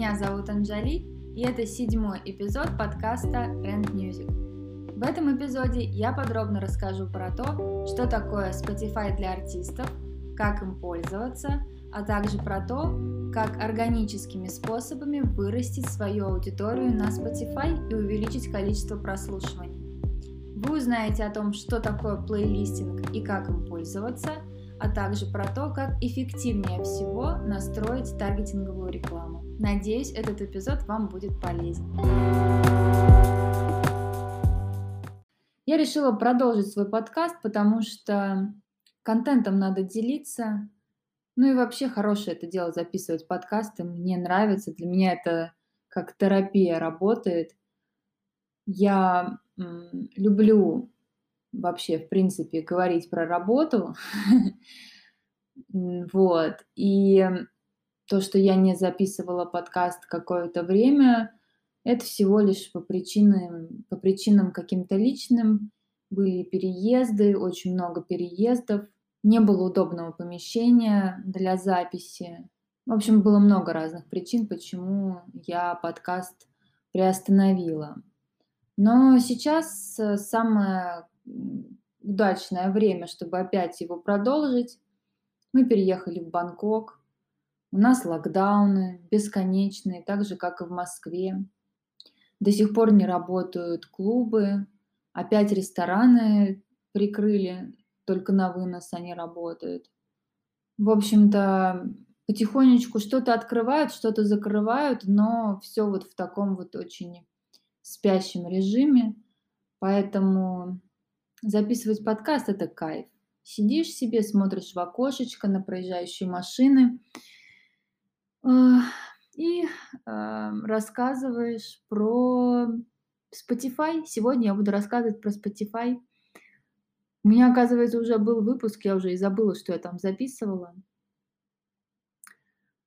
Меня зовут Анжали, и это седьмой эпизод подкаста Rent Music. В этом эпизоде я подробно расскажу про то, что такое Spotify для артистов, как им пользоваться, а также про то, как органическими способами вырастить свою аудиторию на Spotify и увеличить количество прослушиваний. Вы узнаете о том, что такое плейлистинг и как им пользоваться, а также про то, как эффективнее всего настроить таргетинговую рекламу. Надеюсь, этот эпизод вам будет полезен. Я решила продолжить свой подкаст, потому что контентом надо делиться. Ну и вообще хорошее это дело записывать подкасты. Мне нравится. Для меня это как терапия работает. Я люблю вообще, в принципе, говорить про работу. Вот. И то, что я не записывала подкаст какое-то время, это всего лишь по причинам, по причинам каким-то личным. Были переезды, очень много переездов. Не было удобного помещения для записи. В общем, было много разных причин, почему я подкаст приостановила. Но сейчас э, самое удачное время, чтобы опять его продолжить. Мы переехали в Бангкок. У нас локдауны бесконечные, так же, как и в Москве. До сих пор не работают клубы. Опять рестораны прикрыли, только на вынос они работают. В общем-то, потихонечку что-то открывают, что-то закрывают, но все вот в таком вот очень спящем режиме, поэтому записывать подкаст – это кайф. Сидишь себе, смотришь в окошечко на проезжающие машины и а, рассказываешь про Spotify. Сегодня я буду рассказывать про Spotify. У меня, оказывается, уже был выпуск, я уже и забыла, что я там записывала.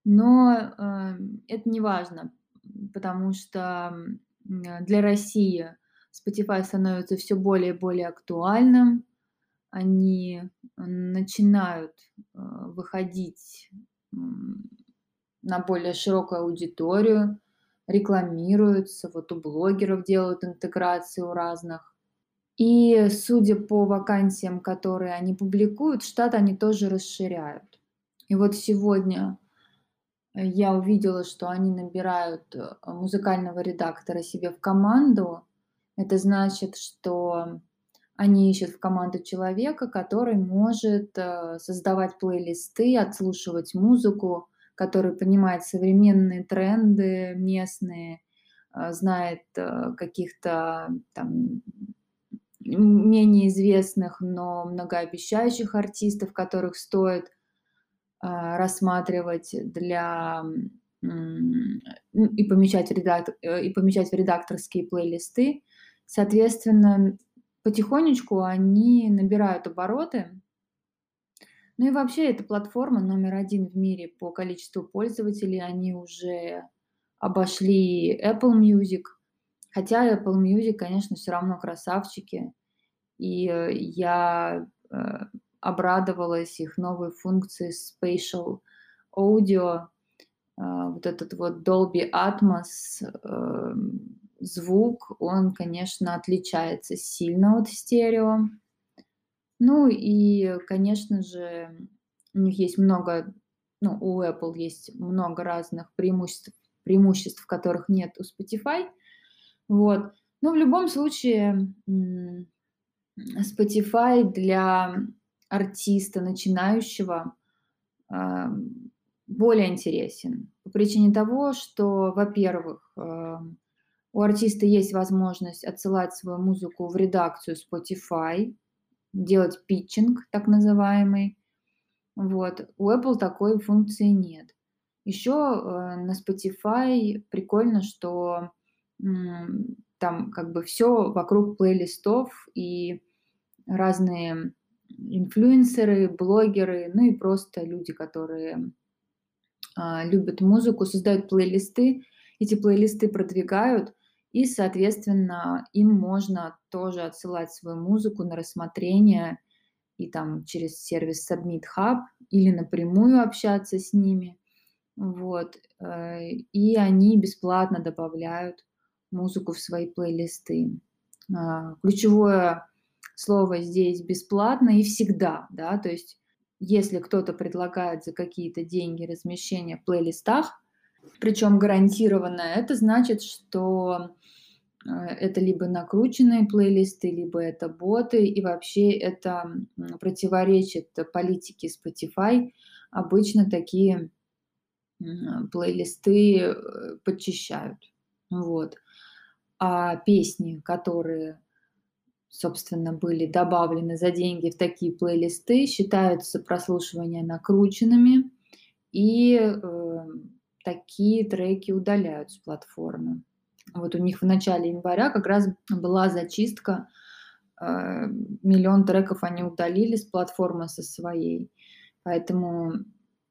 Но э, это не важно, потому что для России Spotify становится все более и более актуальным. Они начинают выходить на более широкую аудиторию, рекламируются, вот у блогеров делают интеграцию разных. И судя по вакансиям, которые они публикуют, штат они тоже расширяют. И вот сегодня я увидела, что они набирают э, музыкального редактора себе в команду. Это значит, что они ищут в команду человека, который может э, создавать плейлисты, отслушивать музыку, который понимает современные тренды местные, э, знает каких-то там менее известных, но многообещающих артистов, которых стоит а, рассматривать для и помещать, редактор, э, и помещать в редакторские плейлисты. Соответственно, потихонечку они набирают обороты. Ну и вообще это платформа номер один в мире по количеству пользователей. Они уже обошли Apple Music. Хотя Apple Music, конечно, все равно красавчики. И э, я э, обрадовалась их новой функции Spatial Audio, а, вот этот вот Dolby Atmos эм, звук, он, конечно, отличается сильно от стерео. Ну и, конечно же, у них есть много, ну, у Apple есть много разных преимуществ, преимуществ, которых нет у Spotify. Вот. Но в любом случае Spotify для артиста, начинающего, а, более интересен. По причине того, что, во-первых, а, у артиста есть возможность отсылать свою музыку в редакцию Spotify, делать питчинг так называемый. Вот. У Apple такой функции нет. Еще а, на Spotify прикольно, что там как бы все вокруг плейлистов и разные инфлюенсеры, блогеры, ну и просто люди, которые а, любят музыку, создают плейлисты, эти плейлисты продвигают, и, соответственно, им можно тоже отсылать свою музыку на рассмотрение и там через сервис Submit Hub или напрямую общаться с ними. Вот, э, и они бесплатно добавляют музыку в свои плейлисты. А, ключевое слово здесь "бесплатно" и "всегда", да, то есть если кто-то предлагает за какие-то деньги размещение в плейлистах, причем гарантированное, это значит, что, э, это либо накрученные плейлисты, либо это боты, и вообще это, противоречит политике Spotify. Обычно такие, плейлисты, э, подчищают. Вот. А песни, которые, собственно, были добавлены за деньги в такие плейлисты, считаются прослушивания накрученными, и, э, такие треки удаляют с платформы. Вот у них в начале января как раз была зачистка, э, 1 треков они удалили с платформы со своей, поэтому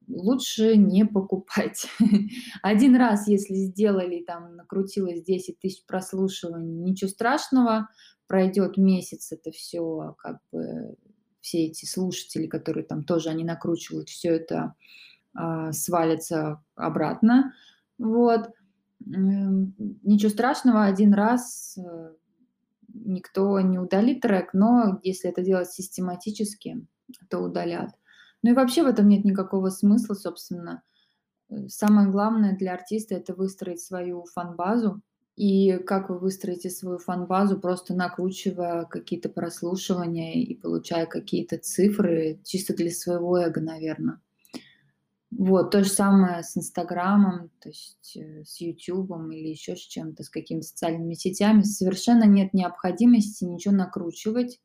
лучше не покупать. Один раз, если сделали, там накрутилось 10 тысяч прослушиваний, ничего страшного, пройдет месяц, это все как бы все эти слушатели, которые там тоже они накручивают, все это, а, свалится обратно. Вот. Ничего страшного, один раз, э, никто не удалит трек, но если это делать систематически, то удалят. Ну и вообще в этом нет никакого смысла, собственно. Э, самое главное для артиста- это выстроить свою фан-базу. И как вы выстроите свою фан-базу, просто накручивая какие-то прослушивания и получая какие-то цифры чисто для своего эго, наверно. Вот. То же самое с "Инстаграмом", то есть, э, с "Ютубом" или еще с чем-то, с какими-то социальными сетями. Совершенно нет необходимости ничего накручивать.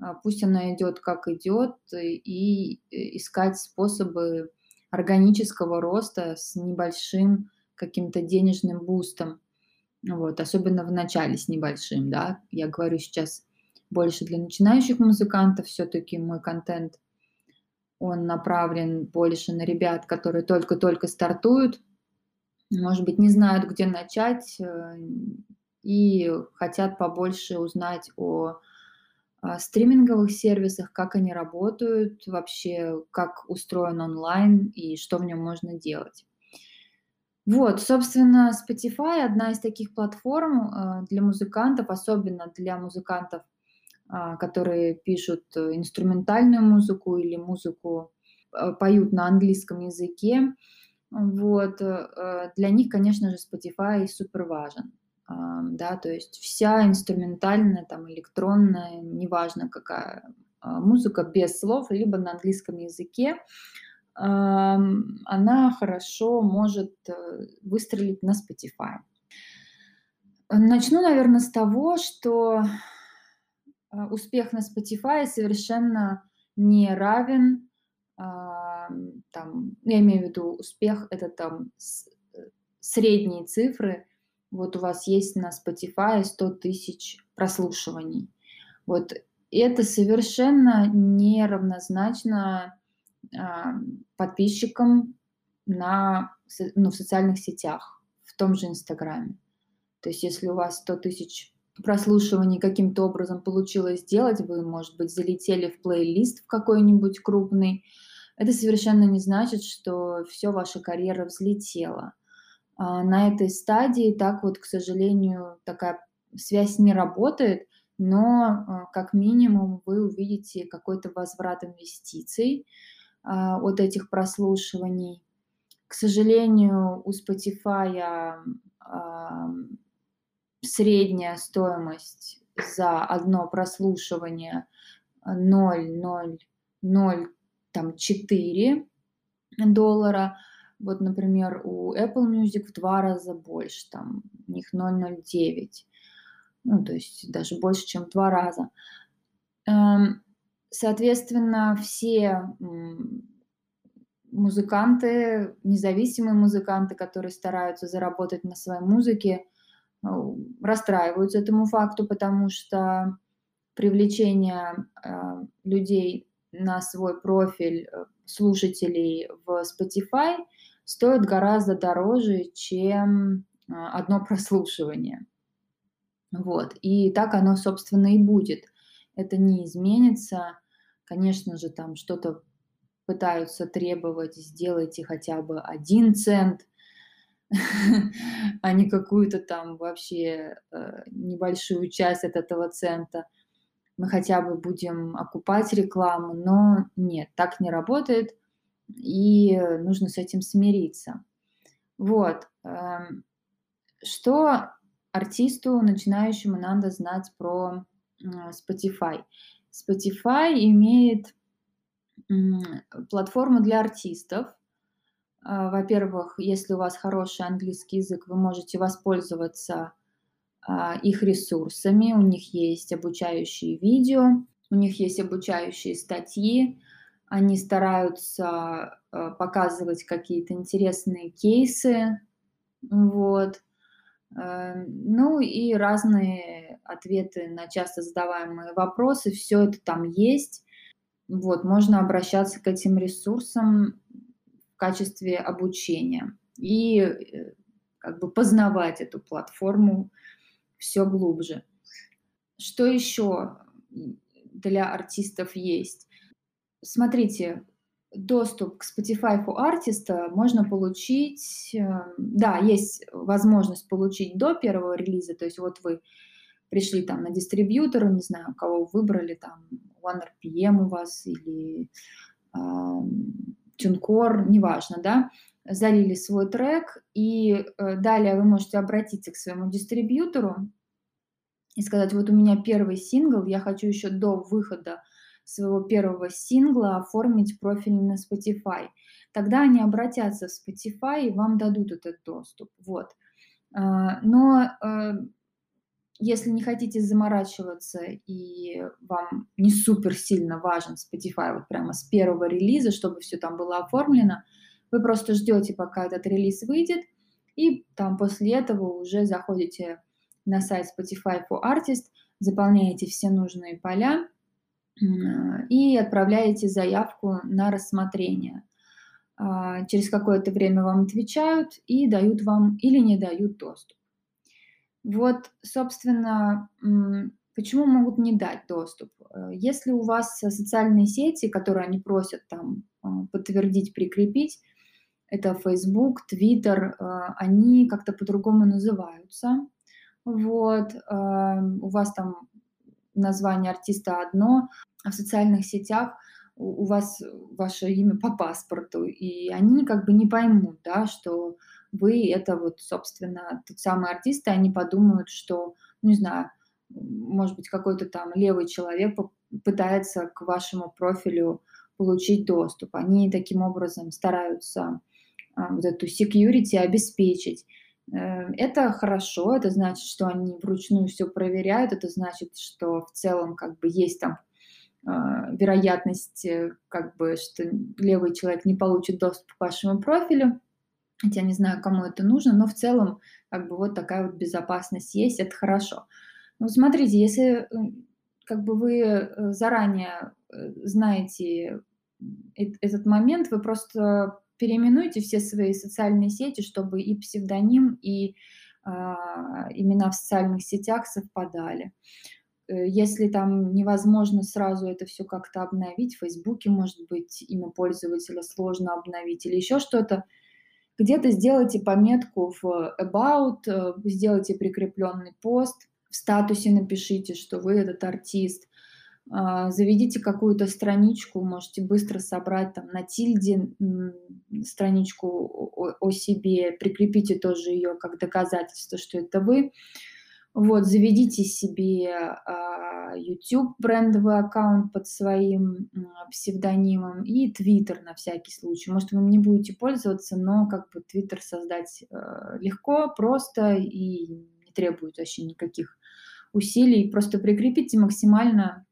А, пусть она идет как идет, и и искать способы органического роста с небольшим каким-то денежным бустом. Вот. Особенно в начале с небольшим, да. Я говорю сейчас больше для начинающих музыкантов. Всё-таки мой контент, он направлен больше на ребят, которые только-только стартуют, может быть, не знают, где начать, э, и хотят побольше узнать о, а, стриминговых сервисах, как они работают, вообще, как устроен онлайн и что в нем можно делать. Вот, собственно, Spotify- одна из таких платформ, а, для музыкантов, особенно для музыкантов, которые пишут инструментальную музыку или музыку, а, поют на английском языке. Вот, э, для них, конечно же, Spotify супер важен. Ам, да, то есть вся инструментальная, там, электронная, неважно какая, а, музыка без слов, либо на английском языке, она хорошо может, э, выстрелить на Spotify. Начну, наверно, с того, что, а, успех на Spotify совершенно не равен, ам, там, я имею в виду успех- это там э, средние цифры. Вот у вас есть на Spotify 100 тысяч прослушиваний. Вот это совершенно не равнозначно, ам, подписчикам на ну, в социальных сетях, в том же "Инстаграме". То есть если у вас 100 тысяч прослушиваний каким-то образом получилось сделать, вы, может быть, залетели в плейлист в какой-нибудь крупный, это совершенно не значит, что всё, ваша карьера взлетела. А, на этой стадии так вот, к сожалению, такая связь не работает, но, а, как минимум вы увидите какой-то возврат инвестиций, а, от этих прослушиваний. К сожалению, у Spotify, средняя стоимость за одно прослушивание 0,004 там 4 доллара. Вот, например, у Apple Music в 2 раза больше, там у них 0,09. Ну, то есть даже больше, чем в 2 раза. Эм, соответственно, все, музыканты, независимые музыканты, которые стараются заработать на своей музыке, расстраиваются этому факту, потому что привлечение, а, людей на свой профиль, э, слушателей в Spotify стоит гораздо дороже, чем, а, одно прослушивание. Вот. И так оно, собственно, и будет. Это не изменится. Конечно же, там что-то пытаются требовать: "Сделайте хотя бы 1 цент", а не какую-то там вообще, э, небольшую часть от этого цента. Мы хотя бы будем окупать рекламу, но нет, так не работает, и нужно с этим смириться. Вот, эм, что артисту начинающему надо знать про, Spotify? Spotify имеет, платформу для артистов. А, во-первых, если у вас хороший английский язык, вы можете воспользоваться, а, их ресурсами. У них есть обучающие видео, у них есть обучающие статьи. Они стараются, э, показывать какие-то интересные кейсы, вот. Ну и разные ответы на часто задаваемые вопросы. Всё это там есть. Вот, можно обращаться к этим ресурсам качестве обучения и, э, как бы познавать эту платформу всё глубже. Что ещё, м, для артистов есть? Смотрите, доступ к Spotify for Artist можно получить, э, да, есть возможность получить до первого релиза. То есть вот вы пришли там на дистрибьютора, не знаю, кого выбрали, там OneRPM у вас или, TuneCore, неважно, да. Залили свой трек, и, э, далее вы можете обратиться к своему дистрибьютору и сказать: "Вот у меня первый сингл, я хочу еще до выхода своего первого сингла оформить профиль на Spotify". Тогда они обратятся в Spotify и вам дадут этот доступ. Вот. А, но, э, если не хотите заморачиваться и вам не супер сильно важен Spotify вот прямо с первого релиза, чтобы всё там было оформлено, вы просто ждёте, пока этот релиз выйдет, и там после этого уже заходите на сайт Spotify for Artist, заполняете все нужные поля, и отправляете заявку на рассмотрение. А, через какое-то время вам отвечают и дают вам или не дают доступ. Вот, собственно, почему могут не дать доступ? Э, если у вас социальные сети, которые они просят там, а, подтвердить, прикрепить, это Facebook, Twitter, а, они как-то по-другому называются. Вот, ам, у вас там название артиста одно, а в социальных сетях у вас ваше имя по паспорту, и они как бы не поймут, да, что вы- это вот, собственно, тот самый артист, и они подумают, что, ну, не знаю, может быть, какой-то там левый человек пытается к вашему профилю получить доступ. Они таким образом стараются, а, вот эту security обеспечить. Э, это хорошо, это значит, что они вручную всё проверяют, это значит, что в целом как бы есть там, а, вероятность, э, как бы, что левый человек не получит доступ к вашему профилю. Хотя не знаю, кому это нужно, но в целом как бы вот такая вот безопасность есть, это хорошо. Ну, смотрите, если, э, как бы вы, э, заранее, э, знаете, эт этот момент, вы просто переименуйте все свои социальные сети, чтобы и псевдоним, и, а, имена в социальных сетях совпадали. Э, если там невозможно сразу это всё как-то обновить, в "Фейсбуке", может быть, имя пользователя сложно обновить или ещё что-то, где-то сделайте пометку в about, э, сделайте прикреплённый пост, в статусе напишите, что вы этот артист. А, заведите какую-то страничку, можете быстро собрать там на тильде, страничку о о себе, прикрепите тоже её как доказательство, что это вы. Вот, заведите себе, а, YouTube брендовый аккаунт под своим, м, псевдонимом и Twitter на всякий случай. Может, вы им не будете пользоваться, но как бы Twitter создать, э, легко, просто и не требует вообще никаких усилий. Просто прикрепите максимально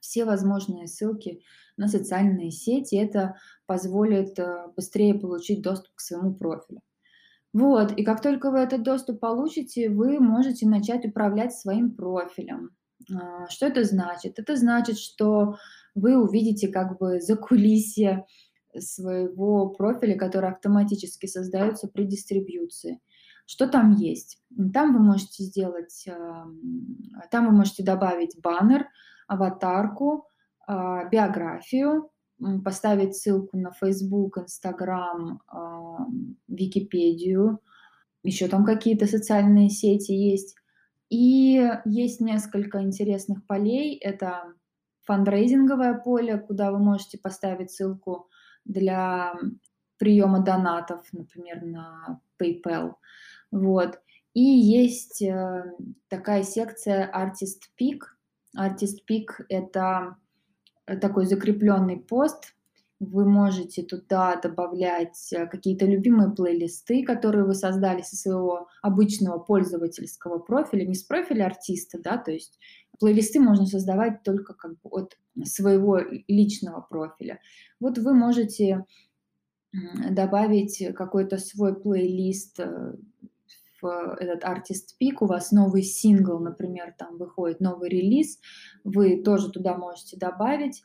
все возможные ссылки на социальные сети. Это позволит, э, быстрее получить доступ к своему профилю. Вот, и как только вы этот доступ получите, вы можете начать управлять своим профилем. А, что это значит? Это значит, что вы увидите как бы закулисье своего профиля, который автоматически создаётся при дистрибьюции. Что там есть? Там вы можете сделать, ам, там вы можете добавить баннер, аватарку, а, биографию, поставить ссылку на Facebook, Instagram, Википедию. Еще там какие-то социальные сети есть. И есть несколько интересных полей. Это фандрейзинговое поле, куда вы можете поставить ссылку для приема донатов, например, на PayPal. Вот. И есть э, такая секция Artist Peak. Artist Peak — это такой закрепленный пост. Вы можете туда добавлять э, какие-то любимые плейлисты, которые вы создали со своего обычного пользовательского профиля, не с профиля артиста, да, то есть плейлисты можно создавать только как бы от своего личного профиля. Вот вы можете добавить какой-то свой плейлист э, этот Artist Peak, у вас новый сингл, например, там выходит новый релиз, вы тоже туда можете добавить.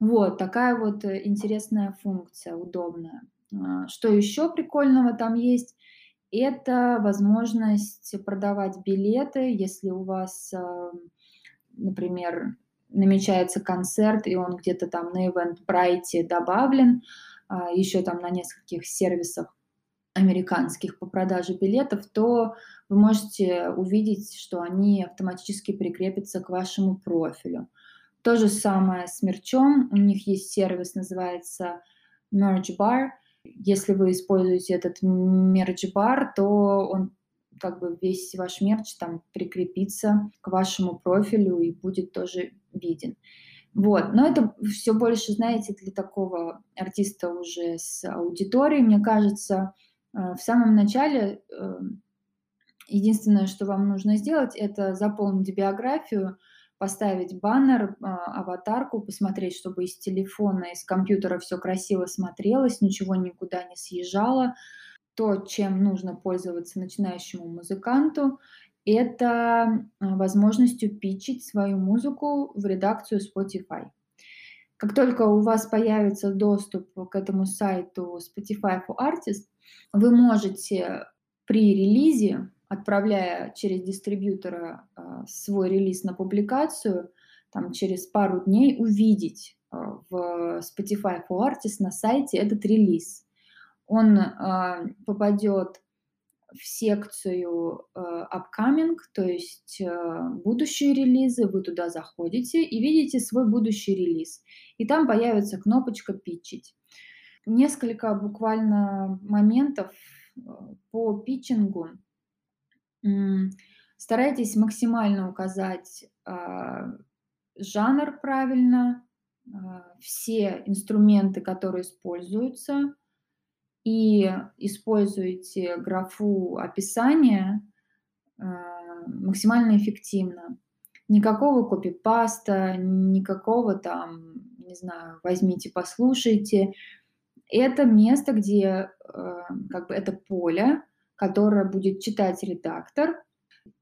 Вот, такая вот э, интересная функция, удобная. А, что еще прикольного там есть? Это возможность продавать билеты, если у вас, а, например, намечается концерт, и он где-то там на Eventbrite добавлен, а, еще там на нескольких сервисах американских по продаже билетов, то вы можете увидеть, что они автоматически прикрепятся к вашему профилю. То же самое с мерчом. У них есть сервис, называется Merch Bar. Если вы используете этот Merch Bar, то он как бы весь ваш мерч там прикрепится к вашему профилю и будет тоже виден. Вот, но это все больше, знаете, для такого артиста уже с аудиторией, мне кажется. Э, в самом начале эм, единственное, что вам нужно сделать, это заполнить биографию, поставить баннер, а, аватарку, посмотреть, чтобы из телефона, из компьютера все красиво смотрелось, ничего никуда не съезжало. То, чем нужно пользоваться начинающему музыканту, это а, возможностью питчить свою музыку в редакцию Spotify. Как только у вас появится доступ к этому сайту Spotify for Artists, вы можете при релизе, отправляя через дистрибьютора а, свой релиз на публикацию, там, через пару дней увидеть а, в Spotify for Artists на сайте этот релиз. Он попадет в секцию upcoming, то есть будущие релизы, вы туда заходите и видите свой будущий релиз. И там появится кнопочка «Питчить». Несколько буквально моментов э, по питчингу. Старайтесь максимально указать жанр правильно, все инструменты, которые используются, и используете графу описания э, максимально эффективно. Никакого копипаста, никакого там, не знаю, возьмите, послушайте. Это место, где э, как бы это поле, которое будет читать редактор.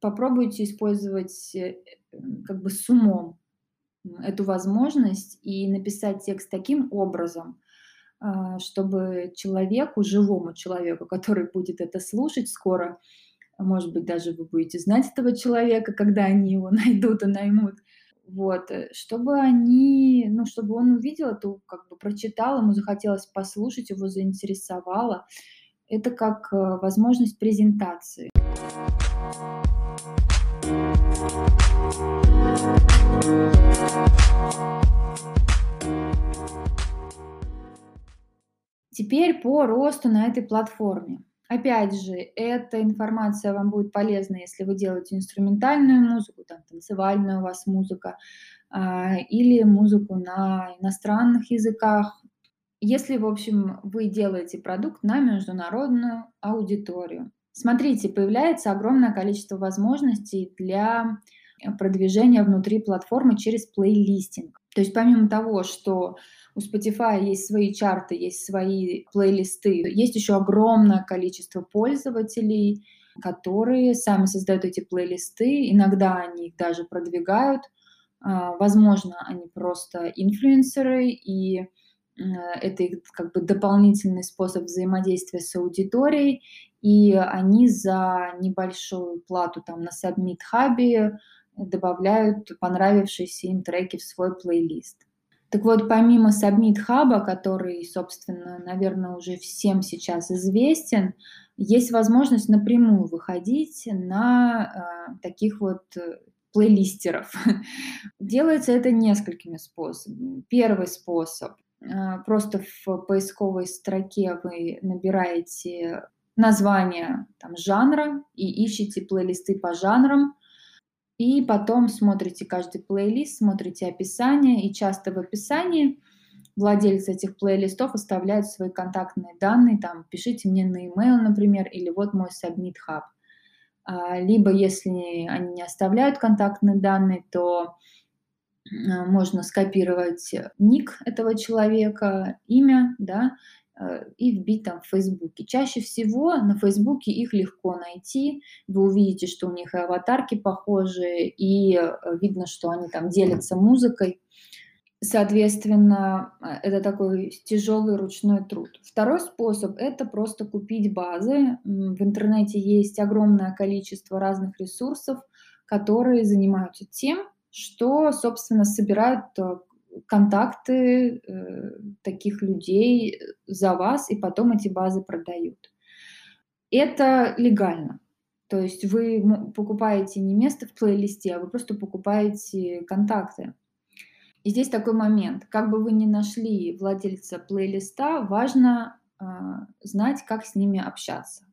Попробуйте использовать э, как бы с умом эту возможность и написать текст таким образом, а, чтобы человеку, живому человеку, который будет это слушать скоро, может быть, даже вы будете знать этого человека, когда они его найдут и наймут, вот, э, чтобы они, ну, чтобы он увидел это, как бы прочитал, ему захотелось послушать, его заинтересовало. Это как э, возможность презентации. Теперь по росту на этой платформе. Опять же, эта информация вам будет полезна, если вы делаете инструментальную музыку, там, танцевальная у вас музыка, а, или музыку на иностранных языках. Если, в общем, вы делаете продукт на международную аудиторию. Смотрите, появляется огромное количество возможностей для продвижения внутри платформы через плейлистинг. То есть помимо того, что у Spotify есть свои чарты, есть свои плейлисты. Есть еще огромное количество пользователей, которые сами создают эти плейлисты. Иногда они их даже продвигают. А, возможно, они просто инфлюенсеры, и это их как бы дополнительный способ взаимодействия с аудиторией, и они за небольшую плату там на Submit Hub добавляют понравившиеся им треки в свой плейлист. Так вот, помимо Submit Hub, который, собственно, наверное, уже всем сейчас известен, есть возможность напрямую выходить на э, таких вот э, плейлистеров. Делается это несколькими способами. Первый способ э, просто в поисковой строке вы набираете название там, жанра и ищете плейлисты по жанрам, и потом смотрите каждый плейлист, смотрите описание, и часто в описании владельцы этих плейлистов оставляют свои контактные данные, там, пишите мне на e-mail, например, или вот мой Submit Hub. А, либо, если они не оставляют контактные данные, то а, можно скопировать ник этого человека, имя, да, и вбить там в Фейсбуке. Чаще всего на Фейсбуке их легко найти. Вы увидите, что у них и аватарки похожие, и э, видно, что они там делятся музыкой. Соответственно, э, это такой тяжелый ручной труд. Второй способ – это просто купить базы. В интернете есть огромное количество разных ресурсов, которые занимаются тем, что, собственно, собирают контакты э, таких людей за вас, и потом эти базы продают. Это легально. То есть вы покупаете не место в плейлисте, а вы просто покупаете контакты. И здесь такой момент. Как бы вы ни нашли владельца плейлиста, важно э, знать, как с ними общаться.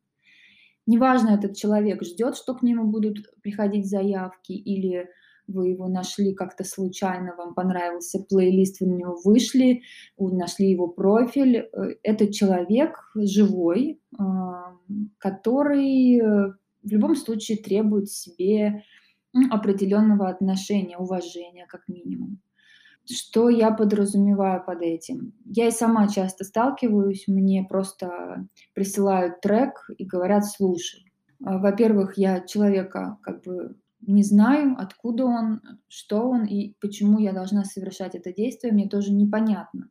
Неважно, этот человек ждет, что к нему будут приходить заявки, или вы его нашли как-то случайно, вам понравился плейлист, вы на него вышли, вы нашли его профиль. Э, это человек живой, а, который э, в любом случае требует себе определенного отношения, уважения как минимум. Что я подразумеваю под этим? Я и сама часто сталкиваюсь, мне просто присылают трек и говорят, слушай. Во-первых, я человека как бы не знаю, откуда он, что он и почему я должна совершать это действие, мне тоже непонятно.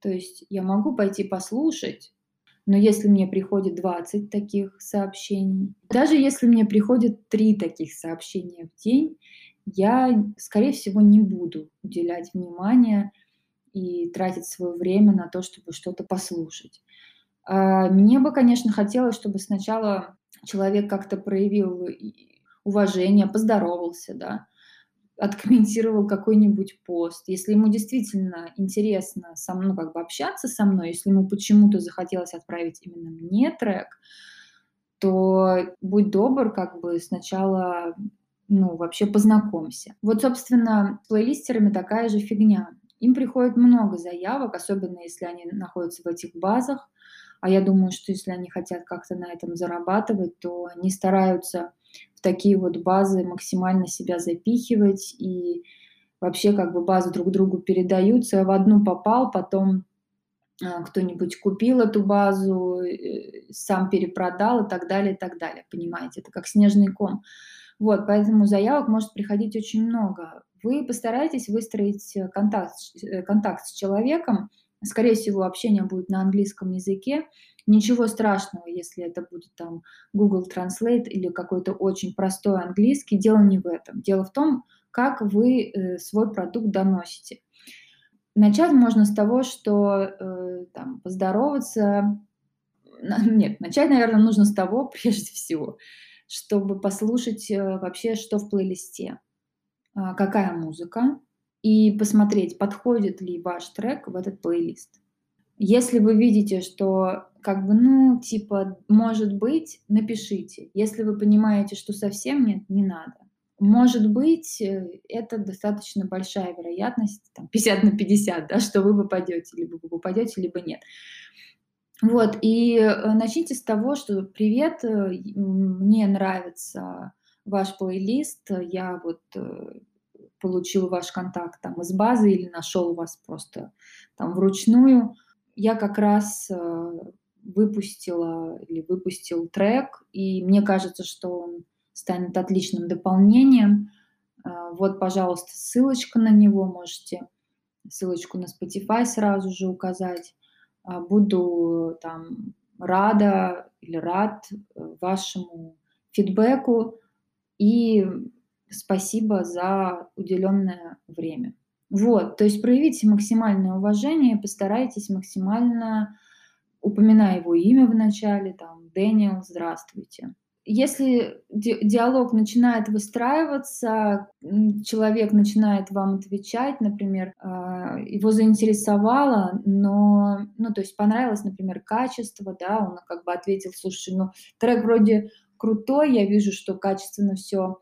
То есть я могу пойти послушать, но если мне приходит 20 таких сообщений, даже если мне приходит 3 таких сообщения в день, я, скорее всего, не буду уделять внимание и тратить свое время на то, чтобы что-то послушать. А, мне бы, конечно, хотелось, чтобы сначала человек как-то проявил уважение, поздоровался, да, откомментировал какой-нибудь пост. Если ему действительно интересно со мной, ну, как бы общаться со мной, если ему почему-то захотелось отправить именно мне трек, то будь добр, как бы сначала, ну, вообще познакомься. Вот, собственно, с плейлистерами такая же фигня. Им приходит много заявок, особенно если они находятся в этих базах. А я думаю, что если они хотят как-то на этом зарабатывать, то они стараются в такие вот базы максимально себя запихивать и вообще как бы базы друг другу передаются. В одну попал, потом а, кто-нибудь купил эту базу, э, сам перепродал и так далее, и так далее. Понимаете, это как снежный ком. Вот, поэтому заявок может приходить очень много. Вы постарайтесь выстроить контакт, э, контакт с человеком, Скорее всего, общение будет на английском языке. Ничего страшного, если это будет там Google Translate или какой-то очень простой английский. Дело не в этом. Дело в том, как вы э, свой продукт доносите. Начать можно с того, что э, там, поздороваться. Нет, начать, наверное, нужно с того, прежде всего, чтобы послушать э, вообще, что в плейлисте, э, какая музыка, и посмотреть, подходит ли ваш трек в этот плейлист. Если вы видите, что как бы, ну, типа, может быть, напишите. Если вы понимаете, что совсем нет, не надо. Может быть, э, это достаточно большая вероятность, там, 50 на 50, да, что вы попадете, либо вы попадете, либо нет. Вот, и э, начните с того, что «Привет, э, мне нравится ваш плейлист, я вот получил ваш контакт там из базы или нашел вас просто там вручную. Я как раз э, выпустила или выпустил трек, и мне кажется, что он станет отличным дополнением. Э, вот, пожалуйста, ссылочка на него, можете ссылочку на Spotify сразу же указать. Э, буду там рада или рад вашему фидбэку и Спасибо за уделенное время. Вот, то есть проявите максимальное уважение, постарайтесь максимально, упоминая его имя в начале, там, Дэниел, здравствуйте. Если ди диалог начинает выстраиваться, человек начинает вам отвечать, например, а, его заинтересовало, но, ну, то есть понравилось, например, качество, да, он как бы ответил: "Слушай, ну, трек вроде крутой, я вижу, что качественно все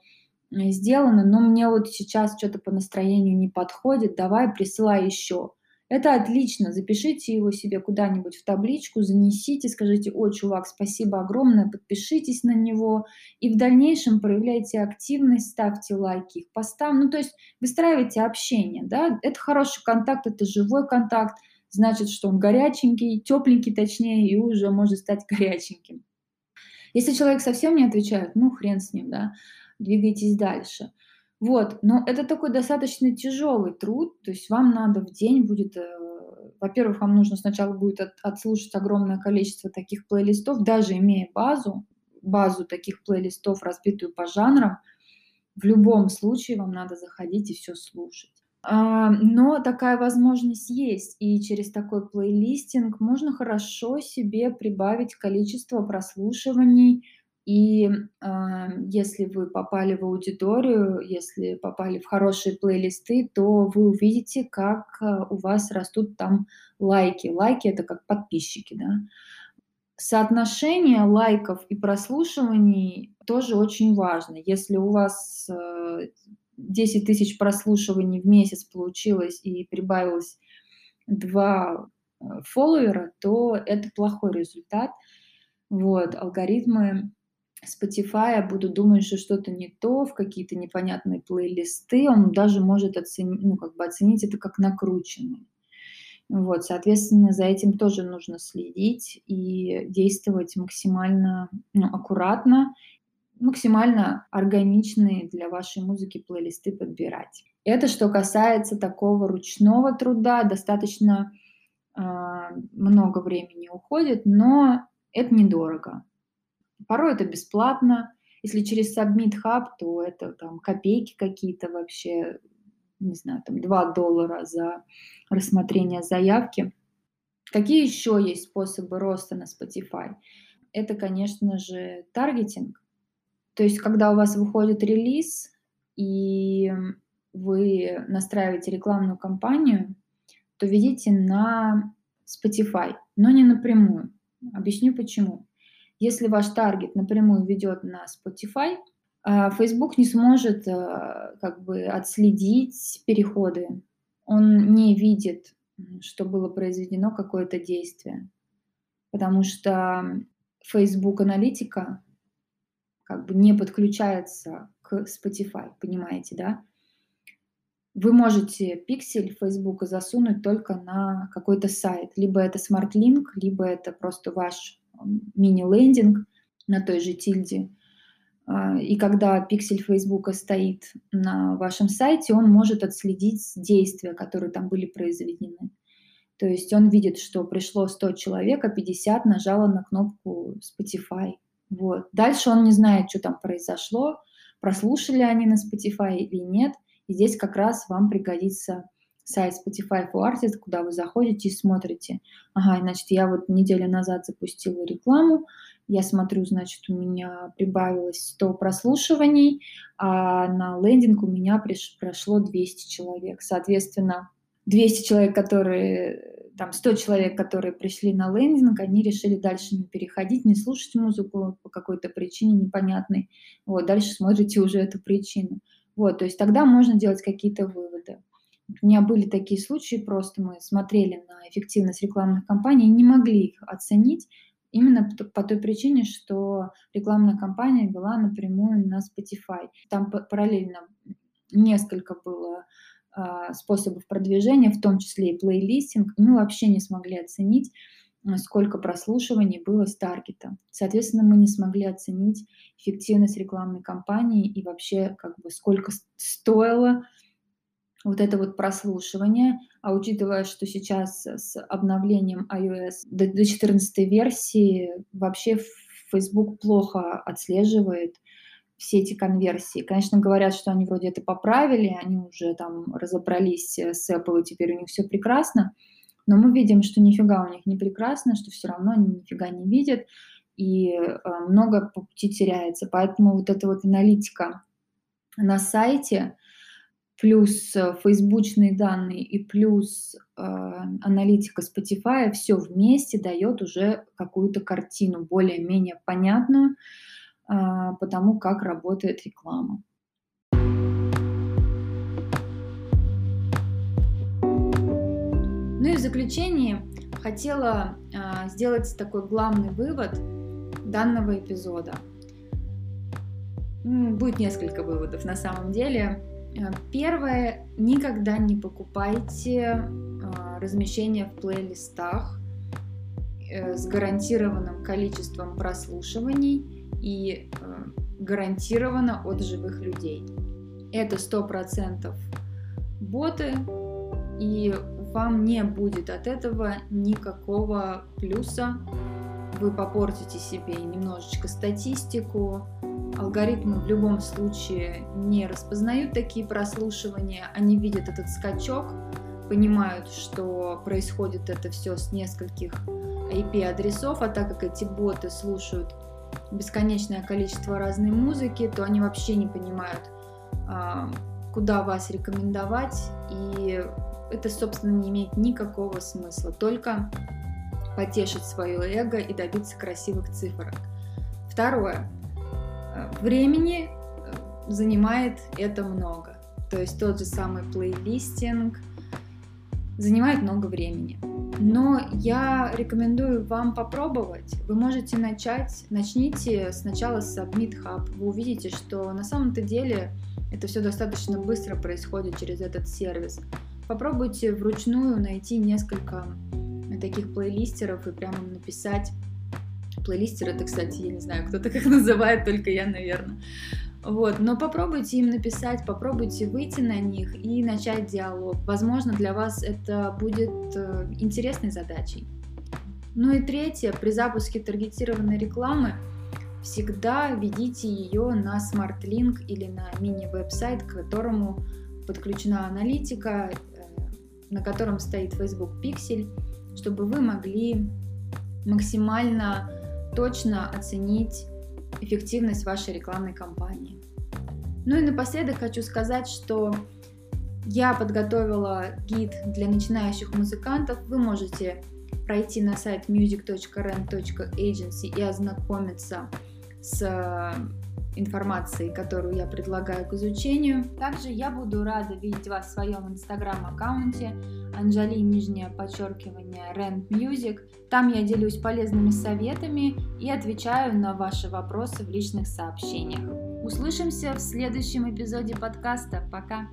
сделано, но мне вот сейчас что то по настроению не подходит, давай присылай еще". Это отлично. Запишите его себе куда-нибудь в табличку, занесите, скажите, ой, чувак, спасибо огромное, подпишитесь на него. И в дальнейшем проявляйте активность, ставьте лайки их постам. Ну, то есть выстраивайте общение, да. Это хороший контакт, это живой контакт. Значит, что он горяченький, тепленький точнее, и уже может стать горяченьким. Если человек совсем не отвечает, ну, хрен с ним, да, двигайтесь дальше. Вот, но это такой достаточно тяжелый труд, то есть вам надо в день будет, э, во-первых, вам нужно сначала будет от, отслушать огромное количество таких плейлистов, даже имея базу, базу таких плейлистов, разбитую по жанрам, в любом случае вам надо заходить и все слушать. А, но такая возможность есть, и через такой плейлистинг можно хорошо себе прибавить количество прослушиваний и, а, если вы попали в аудиторию, если попали в хорошие плейлисты, то вы увидите, как, а, у вас растут там лайки. Лайки- это как подписчики, да. Соотношение лайков и прослушиваний тоже очень важно. Если у вас, э, 10 тысяч прослушиваний в месяц получилось и прибавилось 2, э, фолловера, то это плохой результат. Вот, алгоритмы Spotify буду думать, что что-то не то, в какие-то непонятные плейлисты, он даже может оценить, ну, как бы оценить это как накрученный. Вот, соответственно, за этим тоже нужно следить и действовать максимально ну, аккуратно, максимально органичные для вашей музыки плейлисты подбирать. Это что касается такого ручного труда, достаточно э, много времени уходит, но это недорого. Порой это бесплатно. Если через Submit Hub, то это там копейки какие-то вообще, не знаю, там 2 доллара за рассмотрение заявки. Какие еще есть способы роста на Spotify? Это, конечно же, таргетинг. То есть, когда у вас выходит релиз, и вы настраиваете рекламную кампанию, то ведите на Spotify, но не напрямую. Объясню почему. Если ваш таргет напрямую ведет на Spotify, а, Facebook не сможет а, как бы отследить переходы. Он не видит, что было произведено какое-то действие. Потому что Facebook аналитика как бы не подключается к Spotify, понимаете, да? Вы можете пиксель Facebook засунуть только на какой-то сайт. Либо это смарт-линк, либо это просто ваш мини-лендинг на той же тильде. А, и когда пиксель Фейсбука стоит на вашем сайте, он может отследить действия, которые там были произведены. То есть он видит, что пришло 100 человек, а 50 нажало на кнопку Spotify. Вот. Дальше он не знает, что там произошло, прослушали они на Spotify или нет. И здесь как раз вам пригодится сайт Spotify for Artists, куда вы заходите и смотрите. Ага, значит, я вот неделю назад запустила рекламу, я смотрю, значит, у меня прибавилось 100 прослушиваний, а на лендинг у меня приш, прошло 200 человек. Соответственно, 200 человек, которые, там 100 человек, которые пришли на лендинг, они решили дальше не переходить, не слушать музыку по какой-то причине непонятной. Вот, дальше смотрите уже эту причину. Вот, то есть тогда можно делать какие-то выводы. У меня были такие случаи, просто мы смотрели на эффективность рекламных кампаний и не могли их оценить, именно по той причине, что рекламная кампания была напрямую на Spotify. Там параллельно несколько было а, способов продвижения, в том числе и плейлистинг. Мы вообще не смогли оценить, сколько прослушиваний было с таргета. Соответственно, мы не смогли оценить эффективность рекламной кампании и вообще как бы сколько стоило вот это вот прослушивание, а учитывая, что сейчас с обновлением iOS до, до 14 версии вообще Facebook плохо отслеживает все эти конверсии. Конечно, говорят, что они вроде это поправили, они уже там разобрались с Apple, и теперь у них все прекрасно. Но мы видим, что нифига у них не прекрасно, что все равно они нифига не видят, и э, много по пути теряется. Поэтому вот эта вот аналитика на сайте, плюс э, фейсбучные данные и плюс э, аналитика Spotify, все вместе дает уже какую-то картину более-менее понятную э, по тому, как работает реклама. Ну и в заключение хотела э, сделать такой главный вывод данного эпизода. Будет несколько выводов на самом деле. Э, первое, никогда не покупайте э, размещение в плейлистах э, с гарантированным количеством прослушиваний и гарантированно от живых людей. Это сто процентов боты, и вам не будет от этого никакого плюса. Вы попортите себе немножечко статистику. Алгоритмы в любом случае не распознают такие прослушивания. Они видят этот скачок, понимают, что происходит это все с нескольких IP-адресов, а так как эти боты слушают бесконечное количество разной музыки, то они вообще не понимают, а, куда вас рекомендовать, и это, собственно, не имеет никакого смысла, только потешить свое эго и добиться красивых цифрок. Второе. Времени э, занимает это много. То есть тот же самый плейлистинг занимает много времени. Но я рекомендую вам попробовать. Вы можете начать, начните сначала с Submit Hub. Вы увидите, что на самом-то деле это все достаточно быстро происходит через этот сервис. Попробуйте вручную найти несколько таких плейлистеров и прямо написать. Плейлистер это, кстати, я не знаю, кто-то как называет, только я, наверное. Вот, но попробуйте им написать, попробуйте выйти на них и начать диалог. Возможно, для вас это будет э, интересной задачей. Ну и третье, при запуске таргетированной рекламы всегда ведите ее на SmartLink или на мини-веб-сайт, к которому подключена аналитика, на котором стоит Facebook Pixel, чтобы вы могли максимально точно оценить эффективность вашей рекламной кампании. Ну и напоследок хочу сказать, что я подготовила гид для начинающих музыкантов. Вы можете пройти на сайт music.rent.agency и ознакомиться с информации, которую я предлагаю к изучению. Также я буду рада видеть вас в своем инстаграм-аккаунте Анжали, нижнее подчеркивание, Rent Music. Там я делюсь полезными советами и отвечаю на ваши вопросы в личных сообщениях. Услышимся в следующем эпизоде подкаста. Пока!